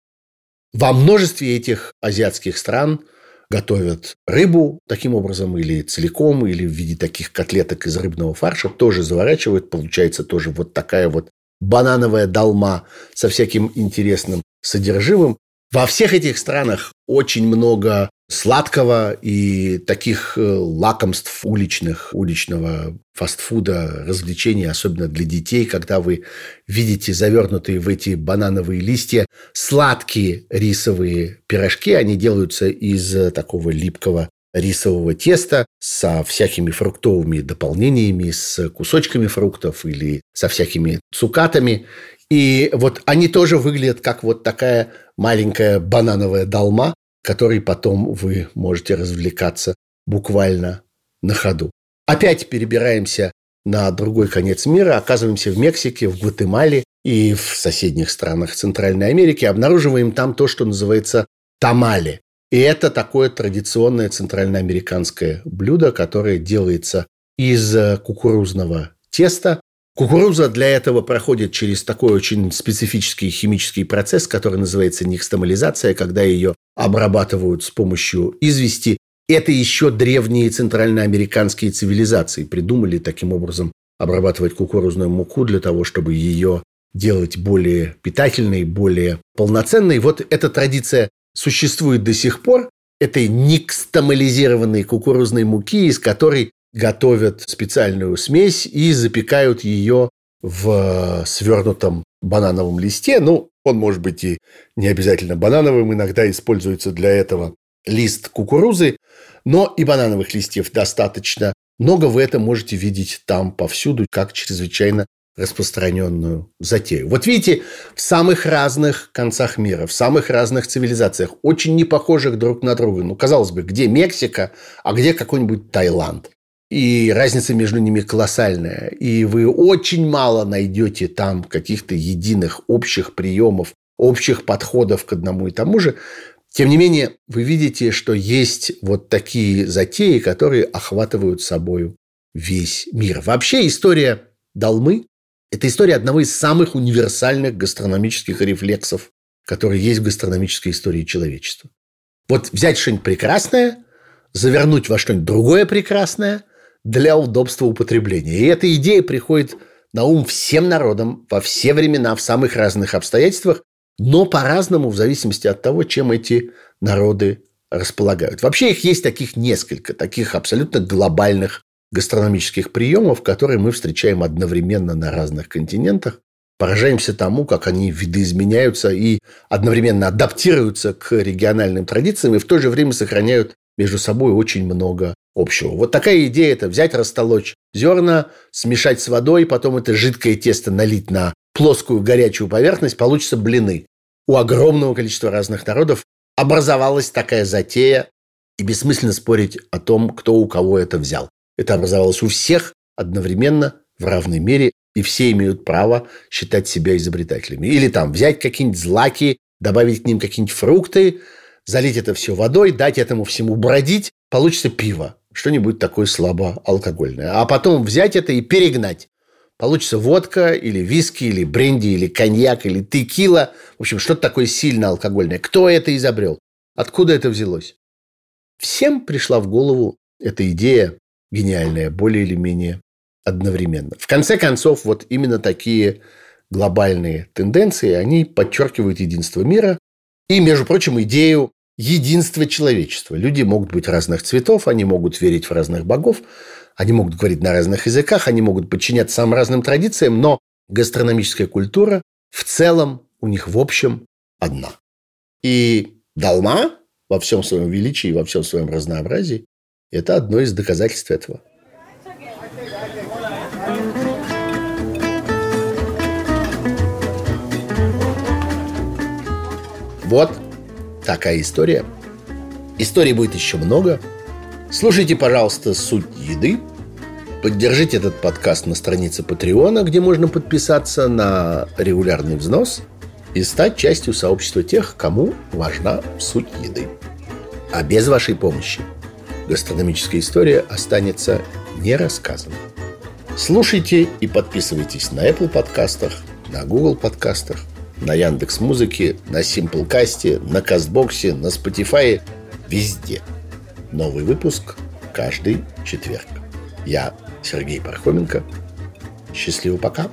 Во множестве этих азиатских стран – готовят рыбу таким образом или целиком, или в виде таких котлеток из рыбного фарша, тоже заворачивают. Получается тоже вот такая вот банановая долма со всяким интересным содержимым. Во всех этих странах очень много сладкого и таких э, лакомств уличных, уличного фастфуда, развлечений, особенно для детей, когда вы видите завернутые в эти банановые листья сладкие рисовые пирожки. Они делаются из э, такого липкого рисового теста со всякими фруктовыми дополнениями, с кусочками фруктов или со всякими цукатами. И вот они тоже выглядят как вот такая маленькая банановая долма, которой потом вы можете развлекаться буквально на ходу. Опять перебираемся на другой конец мира, оказываемся в Мексике, в Гватемале. и в соседних странах Центральной Америки, обнаруживаем там то, что называется тамали. И это такое традиционное центральноамериканское блюдо, которое делается из кукурузного теста. Кукуруза для этого проходит через такой очень специфический химический процесс, который называется никстомализация, когда ее обрабатывают с помощью извести. Это еще древние центральноамериканские цивилизации придумали таким образом обрабатывать кукурузную муку для того, чтобы ее делать более питательной, более полноценной. Вот эта традиция существует до сих пор. Этой никстомализированной кукурузной муки, из которой готовят специальную смесь и запекают ее в свернутом банановом листе. Ну, он может быть и не обязательно банановым, иногда используется для этого лист кукурузы, но и банановых листьев достаточно много. Вы это можете видеть там повсюду, как чрезвычайно распространенную затею. Вот видите, в самых разных концах мира, в самых разных цивилизациях, очень не похожих друг на друга. Ну, казалось бы, где Мексика, а где какой-нибудь Таиланд. И разница между ними колоссальная. И вы очень мало найдете там каких-то единых общих приемов, общих подходов к одному и тому же. Тем не менее, вы видите, что есть вот такие затеи, которые охватывают собой весь мир. Вообще история долмы это история одного из самых универсальных гастрономических рефлексов, которые есть в гастрономической истории человечества. Вот взять что-нибудь прекрасное, завернуть во что-нибудь другое прекрасное для удобства употребления. И эта идея приходит на ум всем народам во все времена, в самых разных обстоятельствах, но по-разному в зависимости от того, чем эти народы располагают. Вообще их есть таких несколько, таких абсолютно глобальных гастрономических приемов, которые мы встречаем одновременно на разных континентах. Поражаемся тому, как они видоизменяются и одновременно адаптируются к региональным традициям и в то же время сохраняют между собой очень много общего. Вот такая идея – это взять, растолочь зерна, смешать с водой, потом это жидкое тесто налить на плоскую горячую поверхность, получится блины. У огромного количества разных народов образовалась такая затея, и бессмысленно спорить о том, кто у кого это взял. Это образовалось у всех одновременно в равной мере, и все имеют право считать себя изобретателями. Или там взять какие-нибудь злаки, добавить к ним какие-нибудь фрукты, залить это все водой, дать этому всему бродить, получится пиво, что-нибудь такое слабо алкогольное. А потом взять это и перегнать. Получится водка или виски, или бренди, или коньяк, или текила. В общем, что-то такое сильно алкогольное. Кто это изобрел? Откуда это взялось? Всем пришла в голову эта идея гениальная, более или менее одновременно. В конце концов, вот именно такие глобальные тенденции, они подчеркивают единство мира и, между прочим, идею единства человечества. Люди могут быть разных цветов, они могут верить в разных богов, они могут говорить на разных языках, они могут подчиняться самым разным традициям, но гастрономическая культура в целом у них в общем одна. И долма во всем своем величии, во всем своем разнообразии это одно из доказательств этого. Вот такая история. Историй будет еще много. Слушайте, пожалуйста, суть еды. Поддержите этот подкаст на странице Патреона, где можно подписаться на регулярный взнос и стать частью сообщества тех, кому важна суть еды. А без вашей помощи – гастрономическая история останется нерассказанной. Слушайте и подписывайтесь на Apple подкастах, на Google подкастах, на Яндекс Музыке, на Simplecast, на Кастбоксе, на Spotify, везде. Новый выпуск каждый четверг. Я Сергей Пархоменко. Счастливо пока.